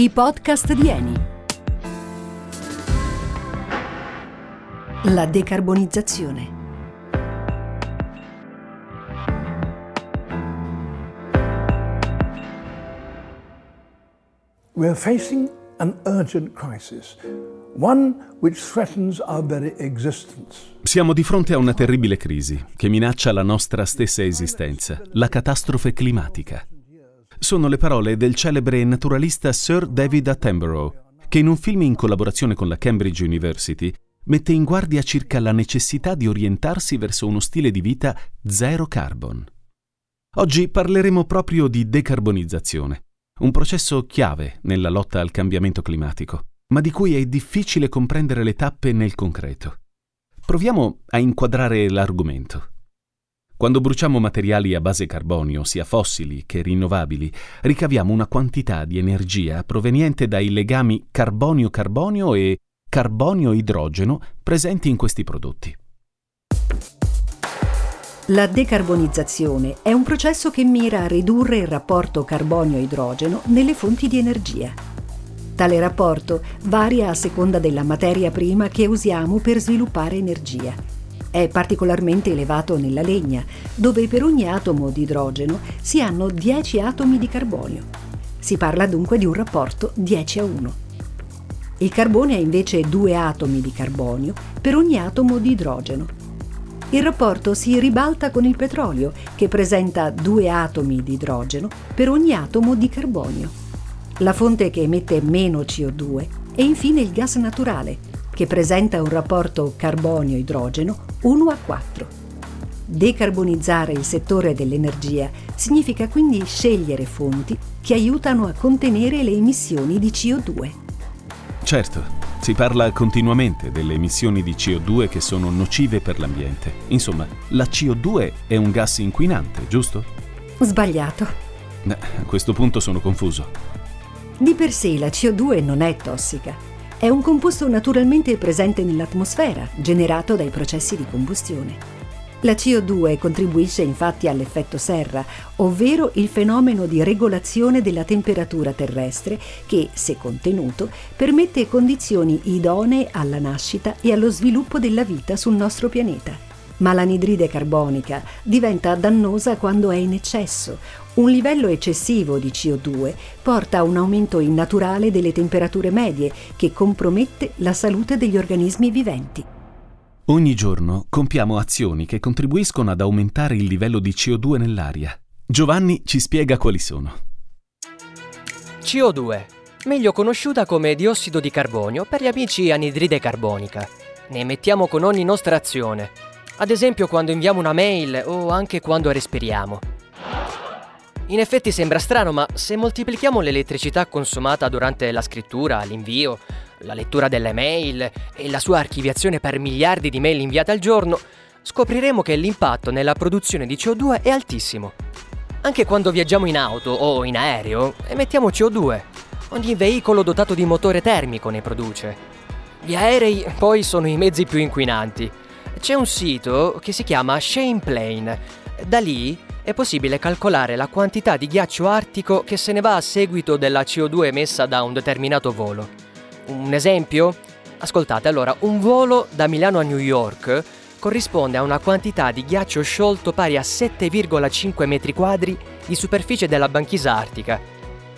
I podcast di Eni. La decarbonizzazione. We are facing an urgent crisis, one which threatens our very existence. Siamo di fronte a una terribile crisi che minaccia la nostra stessa esistenza, la catastrofe climatica. Sono le parole del celebre naturalista Sir David Attenborough, che in un film in collaborazione con la Cambridge University mette in guardia circa la necessità di orientarsi verso uno stile di vita zero carbon. Oggi parleremo proprio di decarbonizzazione, un processo chiave nella lotta al cambiamento climatico, ma di cui è difficile comprendere le tappe nel concreto. Proviamo a inquadrare l'argomento. Quando bruciamo materiali a base carbonio, sia fossili che rinnovabili, ricaviamo una quantità di energia proveniente dai legami carbonio-carbonio e carbonio-idrogeno presenti in questi prodotti. La decarbonizzazione è un processo che mira a ridurre il rapporto carbonio-idrogeno nelle fonti di energia. Tale rapporto varia a seconda della materia prima che usiamo per sviluppare energia è particolarmente elevato nella legna, dove per ogni atomo di idrogeno si hanno 10 atomi di carbonio. Si parla dunque di un rapporto 10 a 1. Il carbone ha invece due atomi di carbonio per ogni atomo di idrogeno. Il rapporto si ribalta con il petrolio, che presenta due atomi di idrogeno per ogni atomo di carbonio. La fonte che emette meno CO2 è infine il gas naturale, che presenta un rapporto carbonio-idrogeno 1 a 4. Decarbonizzare il settore dell'energia significa quindi scegliere fonti che aiutano a contenere le emissioni di CO2. Certo, si parla continuamente delle emissioni di CO2 che sono nocive per l'ambiente. Insomma, la CO2 è un gas inquinante, giusto? Sbagliato. A questo punto sono confuso. Di per sé la CO2 non è tossica è un composto naturalmente presente nell'atmosfera, generato dai processi di combustione. La CO2 contribuisce infatti all'effetto serra, ovvero il fenomeno di regolazione della temperatura terrestre che, se contenuto, permette condizioni idonee alla nascita e allo sviluppo della vita sul nostro pianeta ma l'anidride carbonica diventa dannosa quando è in eccesso. Un livello eccessivo di CO2 porta a un aumento innaturale delle temperature medie che compromette la salute degli organismi viventi. Ogni giorno compiamo azioni che contribuiscono ad aumentare il livello di CO2 nell'aria. Giovanni ci spiega quali sono. CO2, meglio conosciuta come diossido di carbonio per gli amici anidride carbonica. Ne emettiamo con ogni nostra azione, ad esempio quando inviamo una mail o anche quando respiriamo. In effetti sembra strano, ma se moltiplichiamo l'elettricità consumata durante la scrittura, l'invio, la lettura delle mail e la sua archiviazione per miliardi di mail inviate al giorno, scopriremo che l'impatto nella produzione di CO2 è altissimo. Anche quando viaggiamo in auto o in aereo, emettiamo CO2. Ogni veicolo dotato di motore termico ne produce. Gli aerei poi sono i mezzi più inquinanti c'è un sito che si chiama Shameplane. Da lì è possibile calcolare la quantità di ghiaccio artico che se ne va a seguito della CO2 emessa da un determinato volo. Un esempio? Ascoltate, allora, un volo da Milano a New York corrisponde a una quantità di ghiaccio sciolto pari a 7,5 metri quadri di superficie della banchisa artica.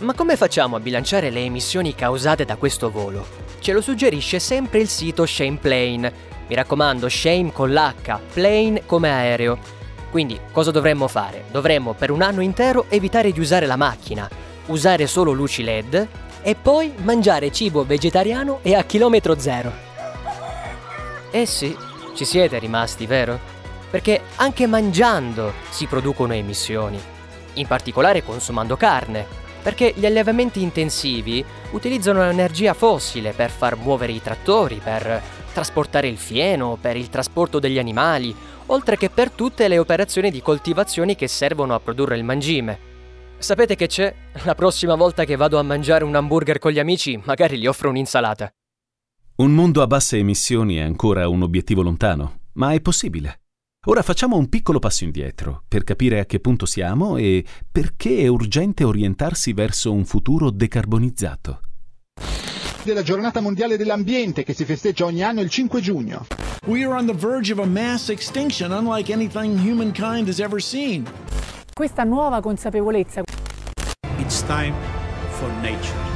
Ma come facciamo a bilanciare le emissioni causate da questo volo? Ce lo suggerisce sempre il sito Shameplane, mi raccomando, shame con l'H, plane come aereo. Quindi cosa dovremmo fare? Dovremmo per un anno intero evitare di usare la macchina, usare solo luci LED e poi mangiare cibo vegetariano e a chilometro zero. Eh sì, ci siete rimasti, vero? Perché anche mangiando si producono emissioni, in particolare consumando carne, perché gli allevamenti intensivi utilizzano l'energia fossile per far muovere i trattori, per trasportare il fieno, per il trasporto degli animali, oltre che per tutte le operazioni di coltivazione che servono a produrre il mangime. Sapete che c'è? La prossima volta che vado a mangiare un hamburger con gli amici, magari gli offro un'insalata. Un mondo a basse emissioni è ancora un obiettivo lontano, ma è possibile. Ora facciamo un piccolo passo indietro per capire a che punto siamo e perché è urgente orientarsi verso un futuro decarbonizzato. Della giornata mondiale dell'ambiente che si festeggia ogni anno il 5 giugno. We are on the verge of a mass extinction unlike anything humankind has ever seen. Questa nuova consapevolezza. It's time for nature.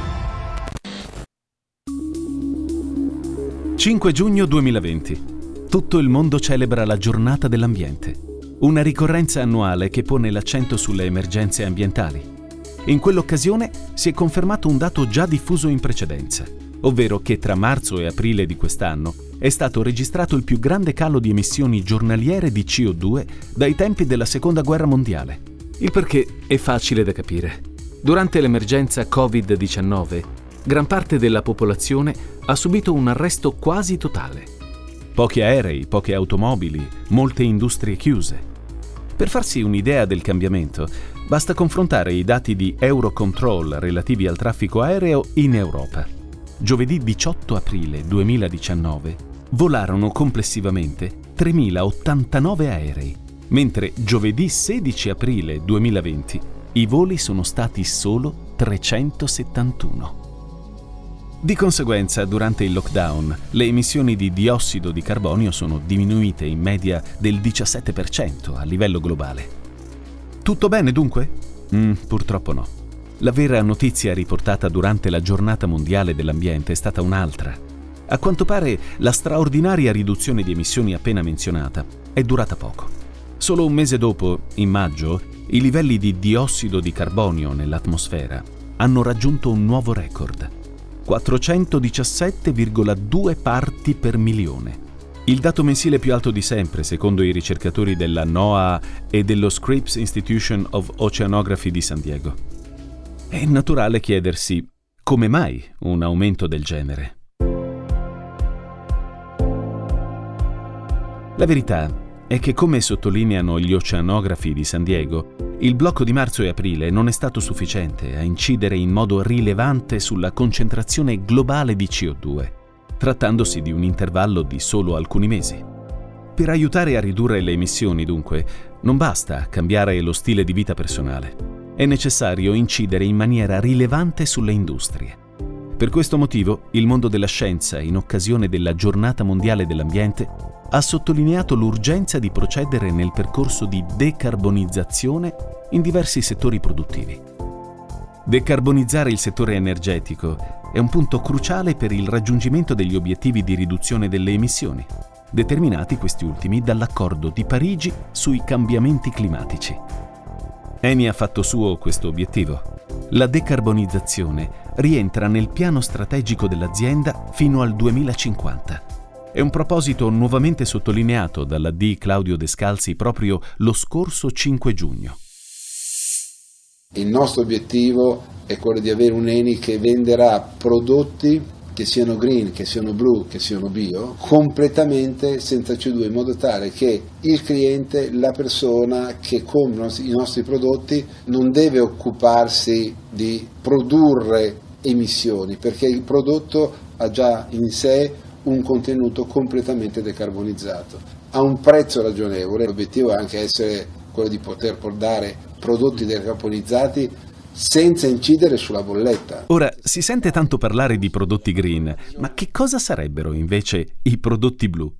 5 giugno 2020. Tutto il mondo celebra la giornata dell'ambiente, una ricorrenza annuale che pone l'accento sulle emergenze ambientali. In quell'occasione si è confermato un dato già diffuso in precedenza, ovvero che tra marzo e aprile di quest'anno è stato registrato il più grande calo di emissioni giornaliere di CO2 dai tempi della Seconda Guerra Mondiale. Il perché è facile da capire. Durante l'emergenza Covid-19, gran parte della popolazione ha subito un arresto quasi totale Pochi aerei, poche automobili, molte industrie chiuse. Per farsi un'idea del cambiamento, basta confrontare i dati di Eurocontrol relativi al traffico aereo in Europa. Giovedì 18 aprile 2019 volarono complessivamente 3.089 aerei, mentre giovedì 16 aprile 2020 i voli sono stati solo 371. Di conseguenza, durante il lockdown, le emissioni di diossido di carbonio sono diminuite in media del 17% a livello globale. Tutto bene dunque? Mm, purtroppo no. La vera notizia riportata durante la giornata mondiale dell'ambiente è stata un'altra. A quanto pare la straordinaria riduzione di emissioni appena menzionata è durata poco. Solo un mese dopo, in maggio, i livelli di diossido di carbonio nell'atmosfera hanno raggiunto un nuovo record 417,2 parti per milione. Il dato mensile più alto di sempre, secondo i ricercatori della NOAA e dello Scripps Institution of Oceanography di San Diego. È naturale chiedersi come mai un aumento del genere. La verità è che, come sottolineano gli oceanografi di San Diego, il blocco di marzo e aprile non è stato sufficiente a incidere in modo rilevante sulla concentrazione globale di CO2, trattandosi di un intervallo di solo alcuni mesi. Per aiutare a ridurre le emissioni, dunque, non basta cambiare lo stile di vita personale. È necessario incidere in maniera rilevante sulle industrie. Per questo motivo, il mondo della scienza, in occasione della Giornata Mondiale dell'Ambiente, ha sottolineato l'urgenza di procedere nel percorso di decarbonizzazione in diversi settori produttivi. Decarbonizzare il settore energetico è un punto cruciale per il raggiungimento degli obiettivi di riduzione delle emissioni, determinati questi ultimi dall'accordo di Parigi sui cambiamenti climatici. Eni ha fatto suo questo obiettivo. La decarbonizzazione rientra nel piano strategico dell'azienda fino al 2050 è un proposito nuovamente sottolineato dalla D. Claudio Descalzi proprio lo scorso 5 giugno. Il nostro obiettivo è quello di avere un Eni che venderà prodotti che siano green, che siano blu, che siano bio, completamente senza CO2, in modo tale che il cliente, la persona che compra i nostri prodotti non deve occuparsi di produrre emissioni, perché il prodotto ha già in sé un contenuto completamente decarbonizzato. A un prezzo ragionevole, l'obiettivo è anche essere quello di poter dare prodotti decarbonizzati senza incidere sulla bolletta. Ora, si sente tanto parlare di prodotti green, ma che cosa sarebbero invece i prodotti blu?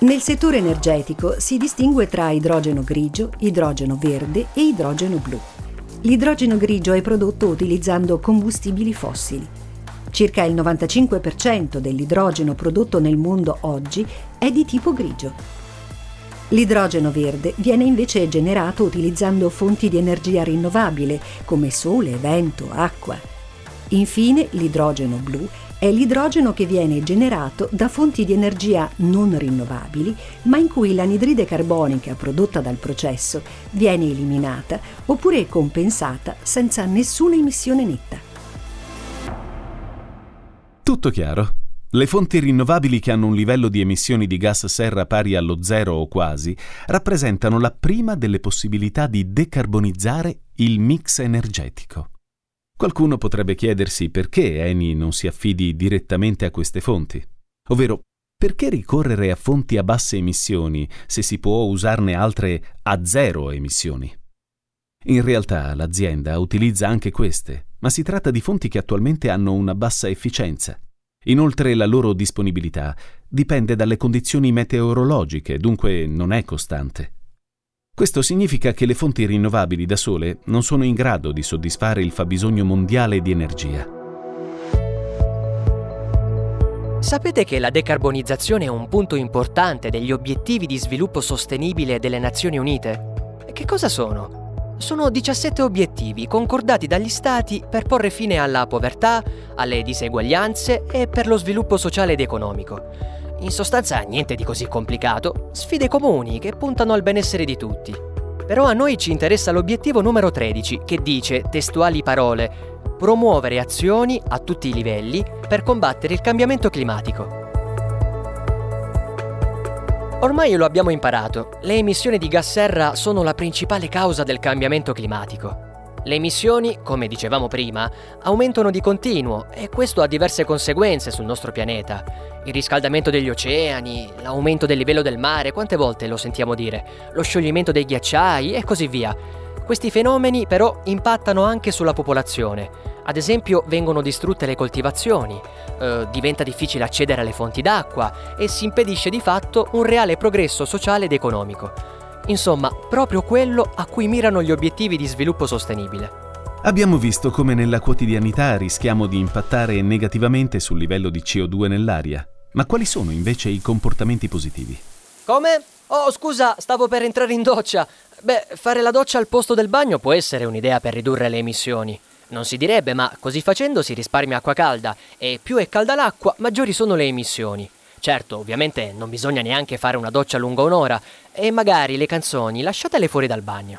Nel settore energetico si distingue tra idrogeno grigio, idrogeno verde e idrogeno blu. L'idrogeno grigio è prodotto utilizzando combustibili fossili. Circa il 95% dell'idrogeno prodotto nel mondo oggi è di tipo grigio. L'idrogeno verde viene invece generato utilizzando fonti di energia rinnovabile come sole, vento, acqua. Infine, l'idrogeno blu è l'idrogeno che viene generato da fonti di energia non rinnovabili, ma in cui l'anidride carbonica prodotta dal processo viene eliminata oppure compensata senza nessuna emissione netta. Tutto chiaro. Le fonti rinnovabili che hanno un livello di emissioni di gas serra pari allo zero o quasi rappresentano la prima delle possibilità di decarbonizzare il mix energetico. Qualcuno potrebbe chiedersi perché Eni non si affidi direttamente a queste fonti, ovvero perché ricorrere a fonti a basse emissioni se si può usarne altre a zero emissioni? In realtà l'azienda utilizza anche queste ma si tratta di fonti che attualmente hanno una bassa efficienza. Inoltre la loro disponibilità dipende dalle condizioni meteorologiche, dunque non è costante. Questo significa che le fonti rinnovabili da sole non sono in grado di soddisfare il fabbisogno mondiale di energia. Sapete che la decarbonizzazione è un punto importante degli obiettivi di sviluppo sostenibile delle Nazioni Unite? Che cosa sono? Sono 17 obiettivi concordati dagli Stati per porre fine alla povertà, alle diseguaglianze e per lo sviluppo sociale ed economico. In sostanza niente di così complicato, sfide comuni che puntano al benessere di tutti. Però a noi ci interessa l'obiettivo numero 13 che dice, testuali parole, promuovere azioni a tutti i livelli per combattere il cambiamento climatico. Ormai lo abbiamo imparato, le emissioni di gas serra sono la principale causa del cambiamento climatico. Le emissioni, come dicevamo prima, aumentano di continuo e questo ha diverse conseguenze sul nostro pianeta. Il riscaldamento degli oceani, l'aumento del livello del mare, quante volte lo sentiamo dire, lo scioglimento dei ghiacciai e così via. Questi fenomeni però impattano anche sulla popolazione. Ad esempio vengono distrutte le coltivazioni, eh, diventa difficile accedere alle fonti d'acqua e si impedisce di fatto un reale progresso sociale ed economico. Insomma, proprio quello a cui mirano gli obiettivi di sviluppo sostenibile. Abbiamo visto come nella quotidianità rischiamo di impattare negativamente sul livello di CO2 nell'aria. Ma quali sono invece i comportamenti positivi? Come? Oh, scusa, stavo per entrare in doccia. Beh, fare la doccia al posto del bagno può essere un'idea per ridurre le emissioni. Non si direbbe, ma così facendo si risparmia acqua calda e più è calda l'acqua, maggiori sono le emissioni. Certo, ovviamente non bisogna neanche fare una doccia lunga un'ora e magari le canzoni lasciatele fuori dal bagno.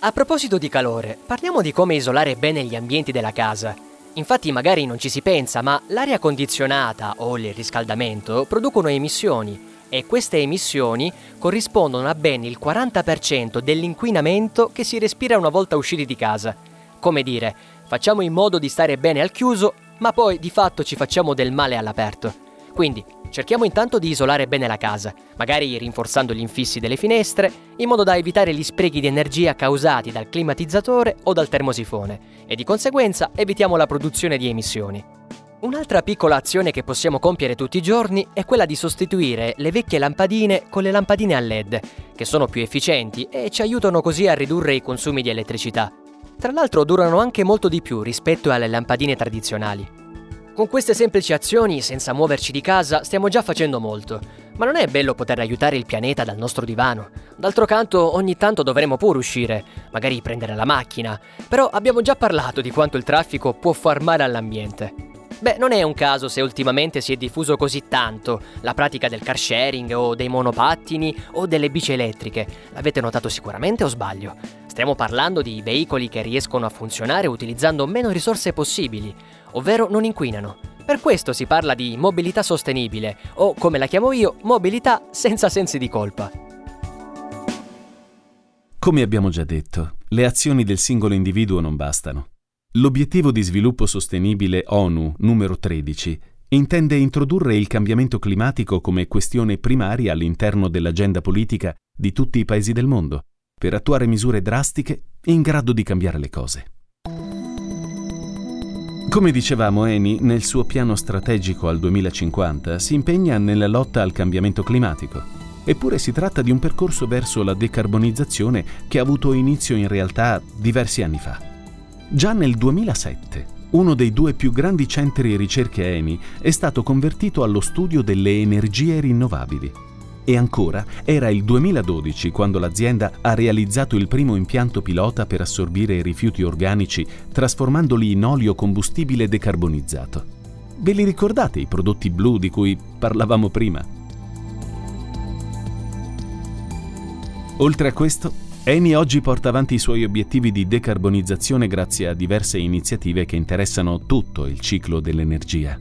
A proposito di calore, parliamo di come isolare bene gli ambienti della casa. Infatti magari non ci si pensa, ma l'aria condizionata o il riscaldamento producono emissioni e queste emissioni corrispondono a ben il 40% dell'inquinamento che si respira una volta usciti di casa. Come dire, facciamo in modo di stare bene al chiuso, ma poi di fatto ci facciamo del male all'aperto. Quindi cerchiamo intanto di isolare bene la casa, magari rinforzando gli infissi delle finestre, in modo da evitare gli sprechi di energia causati dal climatizzatore o dal termosifone, e di conseguenza evitiamo la produzione di emissioni. Un'altra piccola azione che possiamo compiere tutti i giorni è quella di sostituire le vecchie lampadine con le lampadine a LED, che sono più efficienti e ci aiutano così a ridurre i consumi di elettricità. Tra l'altro durano anche molto di più rispetto alle lampadine tradizionali. Con queste semplici azioni, senza muoverci di casa, stiamo già facendo molto. Ma non è bello poter aiutare il pianeta dal nostro divano? D'altro canto, ogni tanto dovremo pure uscire, magari prendere la macchina. Però abbiamo già parlato di quanto il traffico può far male all'ambiente. Beh, non è un caso se ultimamente si è diffuso così tanto la pratica del car sharing o dei monopattini o delle bici elettriche. L'avete notato sicuramente o sbaglio? Stiamo parlando di veicoli che riescono a funzionare utilizzando meno risorse possibili, ovvero non inquinano. Per questo si parla di mobilità sostenibile o, come la chiamo io, mobilità senza sensi di colpa. Come abbiamo già detto, le azioni del singolo individuo non bastano. L'obiettivo di sviluppo sostenibile ONU numero 13 intende introdurre il cambiamento climatico come questione primaria all'interno dell'agenda politica di tutti i paesi del mondo, per attuare misure drastiche in grado di cambiare le cose. Come dicevamo, Eni, nel suo piano strategico al 2050 si impegna nella lotta al cambiamento climatico. Eppure si tratta di un percorso verso la decarbonizzazione che ha avuto inizio in realtà diversi anni fa. Già nel 2007, uno dei due più grandi centri ricerche ENI è stato convertito allo studio delle energie rinnovabili. E ancora, era il 2012 quando l'azienda ha realizzato il primo impianto pilota per assorbire i rifiuti organici, trasformandoli in olio combustibile decarbonizzato. Ve li ricordate i prodotti blu di cui parlavamo prima? Oltre a questo, Eni oggi porta avanti i suoi obiettivi di decarbonizzazione grazie a diverse iniziative che interessano tutto il ciclo dell'energia.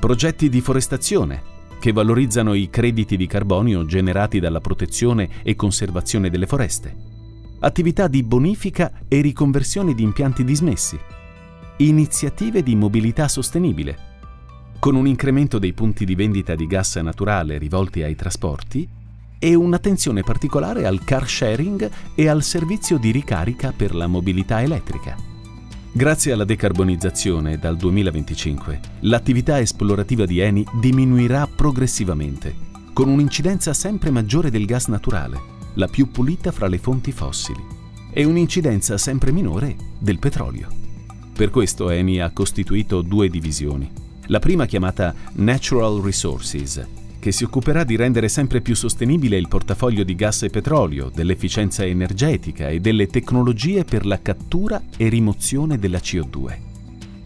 Progetti di forestazione, che valorizzano i crediti di carbonio generati dalla protezione e conservazione delle foreste. Attività di bonifica e riconversione di impianti dismessi. Iniziative di mobilità sostenibile. Con un incremento dei punti di vendita di gas naturale rivolti ai trasporti e un'attenzione particolare al car sharing e al servizio di ricarica per la mobilità elettrica. Grazie alla decarbonizzazione dal 2025, l'attività esplorativa di Eni diminuirà progressivamente, con un'incidenza sempre maggiore del gas naturale, la più pulita fra le fonti fossili, e un'incidenza sempre minore del petrolio. Per questo Eni ha costituito due divisioni. La prima chiamata Natural Resources, che si occuperà di rendere sempre più sostenibile il portafoglio di gas e petrolio, dell'efficienza energetica e delle tecnologie per la cattura e rimozione della CO2.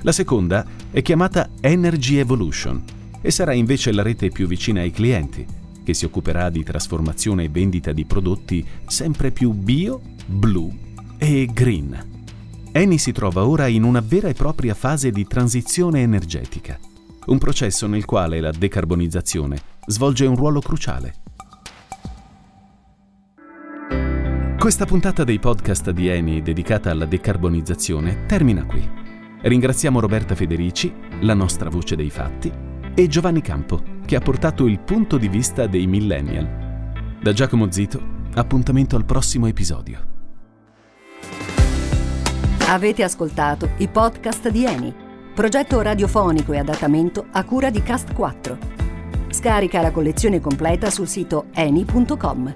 La seconda è chiamata Energy Evolution e sarà invece la rete più vicina ai clienti, che si occuperà di trasformazione e vendita di prodotti sempre più bio, blu e green. Eni si trova ora in una vera e propria fase di transizione energetica, un processo nel quale la decarbonizzazione svolge un ruolo cruciale. Questa puntata dei podcast di Eni dedicata alla decarbonizzazione termina qui. Ringraziamo Roberta Federici, la nostra voce dei fatti, e Giovanni Campo, che ha portato il punto di vista dei millennial. Da Giacomo Zito, appuntamento al prossimo episodio. Avete ascoltato i podcast di Eni, progetto radiofonico e adattamento a cura di Cast 4. Scarica la collezione completa sul sito eni.com.